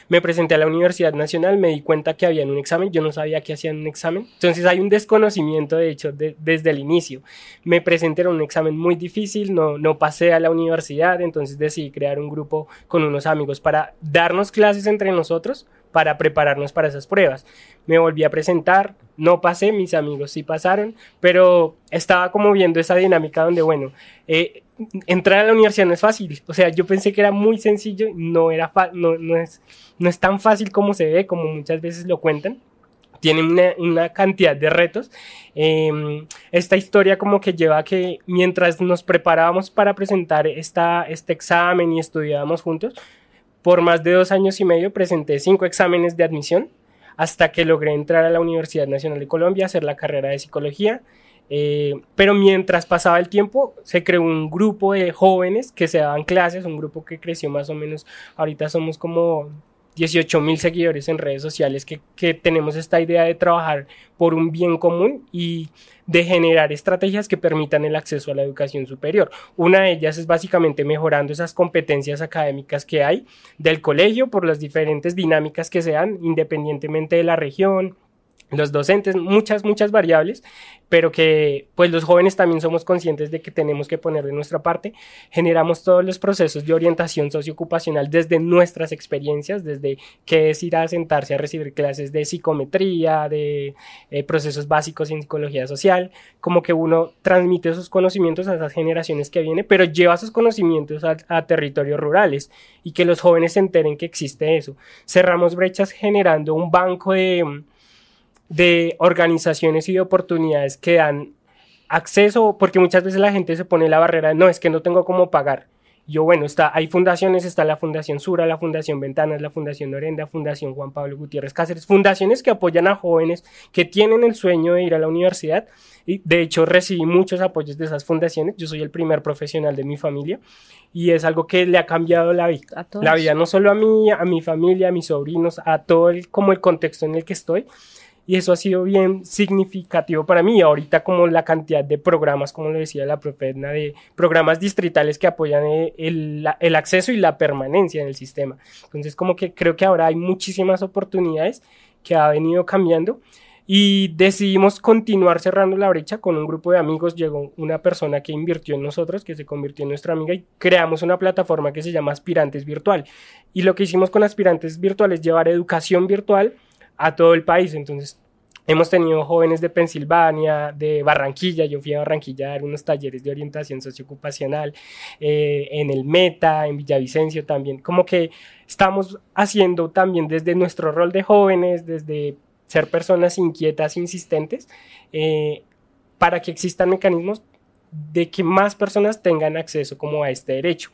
Me presenté a la Universidad Nacional, me di cuenta que había un examen, yo no sabía que hacían un examen, entonces hay un desconocimiento de hecho de, desde el inicio. Me presenté a un examen muy difícil, no, no pasé a la universidad, entonces decidí crear un grupo con unos amigos para darnos clases entre nosotros, para prepararnos para esas pruebas. Me volví a presentar, no pasé, mis amigos sí pasaron, pero estaba como viendo esa dinámica donde, bueno, eh, entrar a la universidad no es fácil. O sea, yo pensé que era muy sencillo, no, era no, no, es, no es tan fácil como se ve, como muchas veces lo cuentan. Tiene una, una cantidad de retos. Eh, esta historia como que lleva a que mientras nos preparábamos para presentar esta, este examen y estudiábamos juntos, por más de dos años y medio presenté cinco exámenes de admisión hasta que logré entrar a la Universidad Nacional de Colombia, hacer la carrera de psicología. Eh, pero mientras pasaba el tiempo, se creó un grupo de jóvenes que se daban clases, un grupo que creció más o menos, ahorita somos como 18 mil seguidores en redes sociales que, tenemos esta idea de trabajar por un bien común y de generar estrategias que permitan el acceso a la educación superior. Una de ellas es básicamente mejorando esas competencias académicas que hay del colegio por las diferentes dinámicas que se dan independientemente de la región, los docentes, muchas, muchas variables, pero que pues los jóvenes también somos conscientes de que tenemos que poner de nuestra parte. Generamos todos los procesos de orientación socioocupacional desde nuestras experiencias, desde qué es ir a sentarse a recibir clases de psicometría, de eh, procesos básicos en psicología social, como que uno transmite esos conocimientos a esas generaciones que vienen, pero lleva esos conocimientos a territorios rurales y que los jóvenes se enteren que existe eso. Cerramos brechas generando un banco de de organizaciones y de oportunidades que dan acceso, porque muchas veces la gente se pone la barrera, no, es que no tengo cómo pagar. Yo, bueno, está, hay fundaciones, está la Fundación Sura, la Fundación Ventanas, la Fundación Norenda, Fundación Juan Pablo Gutiérrez Cáceres, fundaciones que apoyan a jóvenes que tienen el sueño de ir a la universidad. Y de hecho, recibí muchos apoyos de esas fundaciones. Yo soy el primer profesional de mi familia y es algo que le ha cambiado la vida. La vida no solo a mí, a mi familia, a mis sobrinos, a todo el, como el contexto en el que estoy y eso ha sido bien significativo para mí. Ahorita como la cantidad de programas, como lo decía la profe Edna, de programas distritales que apoyan el, el, acceso y la permanencia en el sistema. Entonces como que creo que ahora hay muchísimas oportunidades que ha venido cambiando y decidimos continuar cerrando la brecha con un grupo de amigos. Llegó una persona que invirtió en nosotros, que se convirtió en nuestra amiga y creamos una plataforma que se llama Aspirantes Virtual. Y lo que hicimos con Aspirantes Virtual es llevar educación virtual a todo el país. Entonces, hemos tenido jóvenes de Pensilvania, de Barranquilla. Yo fui a Barranquilla a dar unos talleres de orientación socioocupacional, eh, en el Meta, en Villavicencio también. Como que estamos haciendo también desde nuestro rol de jóvenes, desde ser personas inquietas, insistentes, eh, para que existan mecanismos de que más personas tengan acceso como a este derecho.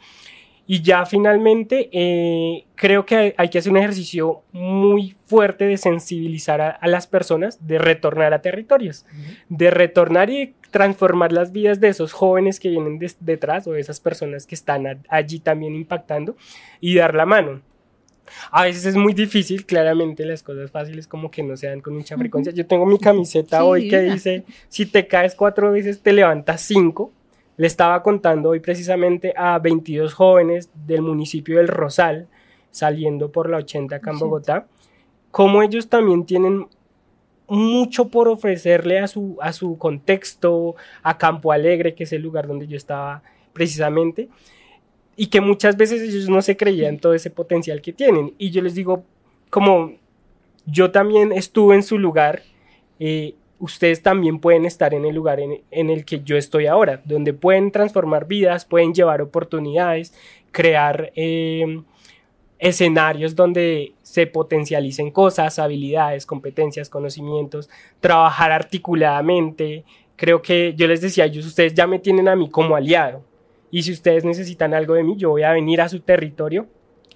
Y ya finalmente eh, creo que hay que hacer un ejercicio muy fuerte de sensibilizar a, las personas, de retornar a territorios, de retornar y transformar las vidas de esos jóvenes que vienen detrás o de esas personas que están allí también impactando y dar la mano. A veces es muy difícil, claramente las cosas fáciles como que no se dan con mucha frecuencia. Yo tengo mi camiseta hoy que dice, si te caes cuatro veces, te levantas cinco. Le estaba contando hoy precisamente a 22 jóvenes del municipio del Rosal, saliendo por la 80 acá en Bogotá, cómo ellos también tienen mucho por ofrecerle a su, a su contexto, a Campo Alegre, que es el lugar donde yo estaba precisamente, y que muchas veces ellos no se creían todo ese potencial que tienen. Y yo les digo, como yo también estuve en su lugar, eh, ustedes también pueden estar en el lugar en, el que yo estoy ahora, donde pueden transformar vidas, pueden llevar oportunidades, crear em, escenarios donde se potencialicen cosas, habilidades, competencias, conocimientos, trabajar articuladamente. Creo que yo les decía, ellos, ustedes ya me tienen a mí como aliado y si ustedes necesitan algo de mí, yo voy a venir a su territorio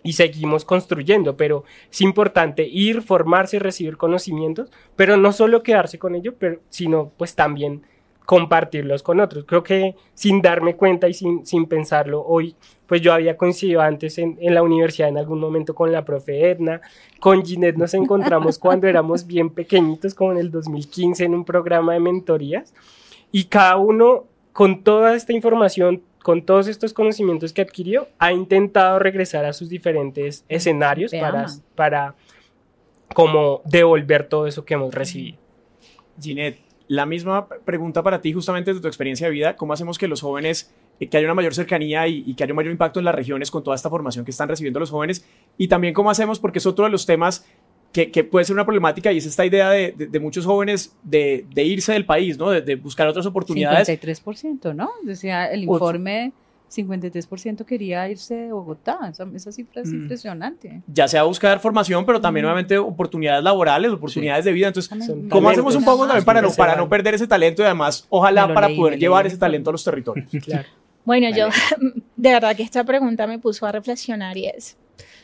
y seguimos construyendo, pero es importante ir, formarse, recibir conocimientos, pero no solo quedarse con ello, pero, sino pues también compartirlos con otros. Creo que sin darme cuenta y sin, sin pensarlo, hoy pues yo había coincidido antes en, en, la universidad en algún momento con la profe Edna, con Ginette nos encontramos cuando éramos bien pequeñitos, como en el 2015 en un programa de mentorías, y cada uno con toda esta información con todos estos conocimientos que adquirió, ha intentado regresar a sus diferentes escenarios para, para como devolver todo eso que hemos recibido. Ginette, la misma pregunta para ti justamente de tu experiencia de vida, ¿cómo hacemos que los jóvenes, eh, que haya una mayor cercanía y, y, que haya un mayor impacto en las regiones con toda esta formación que están recibiendo los jóvenes? Y también cómo hacemos, porque es otro de los temas que, puede ser una problemática y es esta idea de, muchos jóvenes de, irse del país, ¿no? De, buscar otras oportunidades. 53%, ¿no? Decía el informe, 53% quería irse de Bogotá. Esa, cifra es mm. impresionante. Ya sea buscar formación, pero también nuevamente oportunidades laborales, oportunidades de vida. Entonces, ¿cómo hacemos un poco también para no, para no perder ese talento y además, ojalá para poder llevar ese talento a los territorios? Bueno, yo, de verdad que esta pregunta me puso a reflexionar y es,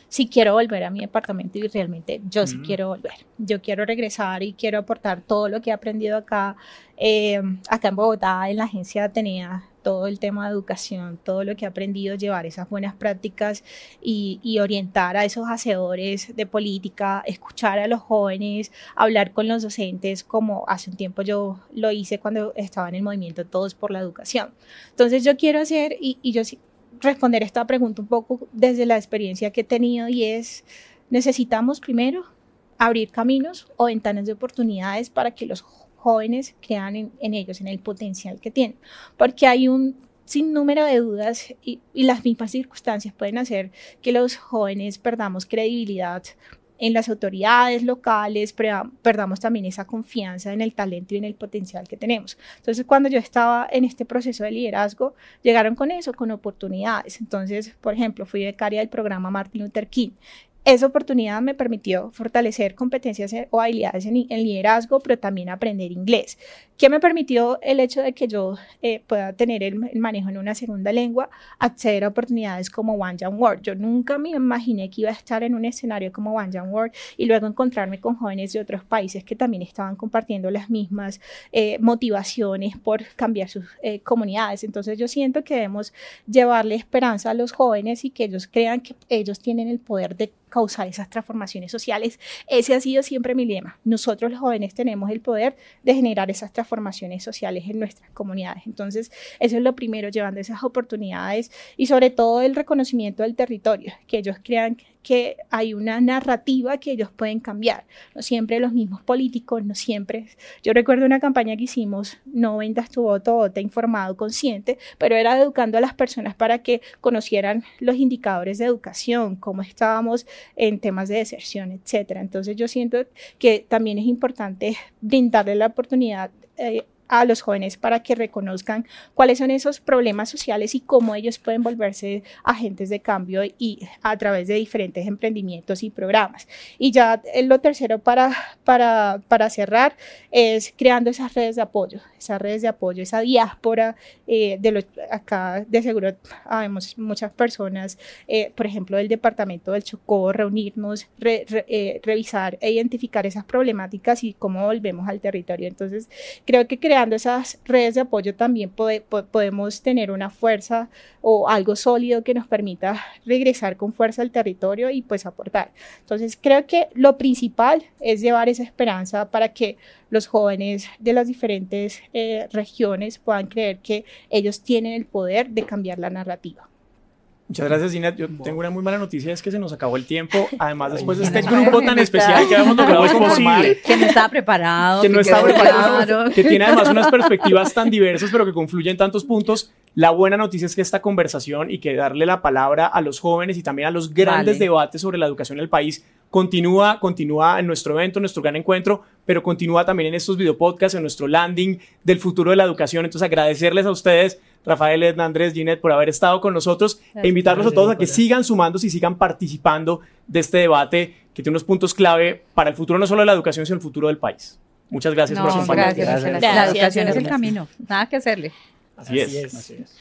si quiero volver a mi departamento y realmente yo sí mm. quiero volver. Yo quiero regresar y quiero aportar todo lo que he aprendido acá, eh, acá en Bogotá, en la agencia Atenea, todo el tema de educación, todo lo que he aprendido, llevar esas buenas prácticas y, y, orientar a esos hacedores de política, escuchar a los jóvenes, hablar con los docentes, como hace un tiempo yo lo hice cuando estaba en el movimiento Todos por la Educación. Entonces yo quiero hacer, y, y yo responder esta pregunta un poco desde la experiencia que he tenido y es, necesitamos primero abrir caminos o ventanas de oportunidades para que los jóvenes crean en, ellos, en el potencial que tienen, porque hay un sinnúmero de dudas y, y, las mismas circunstancias pueden hacer que los jóvenes perdamos credibilidad en las autoridades locales, perdamos también esa confianza en el talento y en el potencial que tenemos. Entonces, cuando yo estaba en este proceso de liderazgo, llegaron con eso, con oportunidades. Entonces, por ejemplo, fui becaria del programa Martin Luther King esa oportunidad me permitió fortalecer competencias o habilidades en, liderazgo, pero también aprender inglés. ¿Qué me permitió el hecho de que yo eh, pueda tener el, manejo en una segunda lengua? Acceder a oportunidades como One Young World. Yo nunca me imaginé que iba a estar en un escenario como One Young World y luego encontrarme con jóvenes de otros países que también estaban compartiendo las mismas eh, motivaciones por cambiar sus eh, comunidades. Entonces yo siento que debemos llevarle esperanza a los jóvenes y que ellos crean que ellos tienen el poder de causar esas transformaciones sociales. Ese ha sido siempre mi lema. Nosotros los jóvenes tenemos el poder de generar esas transformaciones sociales en nuestras comunidades. Entonces, eso es lo primero, llevando esas oportunidades y sobre todo el reconocimiento del territorio, que ellos crean que hay una narrativa que ellos pueden cambiar. No siempre los mismos políticos, no siempre. Yo recuerdo una campaña que hicimos, no vendas tu voto, vota informado, consciente, pero era educando a las personas para que conocieran los indicadores de educación, cómo estábamos en temas de deserción, etcétera. Entonces yo siento que también es importante brindarle la oportunidad eh, a los jóvenes para que reconozcan cuáles son esos problemas sociales y cómo ellos pueden volverse agentes de cambio y a través de diferentes emprendimientos y programas. Y ya eh, lo tercero para, para, para cerrar es creando esas redes de apoyo, esas redes de apoyo, esa diáspora eh, de los, acá de seguro habemos muchas personas, eh, por ejemplo, del departamento del Chocó, reunirnos, revisar e identificar esas problemáticas y cómo volvemos al territorio. Entonces, creo que creando esas redes de apoyo también podemos tener una fuerza o algo sólido que nos permita regresar con fuerza al territorio y pues aportar. Entonces, creo que lo principal es llevar esa esperanza para que los jóvenes de las diferentes eh, regiones puedan creer que ellos tienen el poder de cambiar la narrativa. Muchas gracias, Ginette. Yo tengo una muy mala noticia, es que se nos acabó el tiempo. Además, después de este grupo tan especial que habíamos logrado conformar. Que no estaba preparado. Que no estaba preparado. Que tiene además unas perspectivas tan diversas, pero que confluyen en tantos puntos. La buena noticia es que esta conversación y que darle la palabra a los jóvenes y también a los grandes debates sobre la educación en el país continúa, continúa en nuestro evento, en nuestro gran encuentro, pero continúa también en estos videopodcasts, en nuestro landing del futuro de la educación. Entonces, agradecerles a ustedes Rafael, Edna, Andrés, Ginette, por haber estado con nosotros e invitarlos a todos a que sigan sumándose y sigan participando de este debate que tiene unos puntos clave para el futuro no solo de la educación, sino el futuro del país. Muchas gracias por acompañarnos. Gracias, La educación es el camino, nada que hacerle. Así, es. Así es.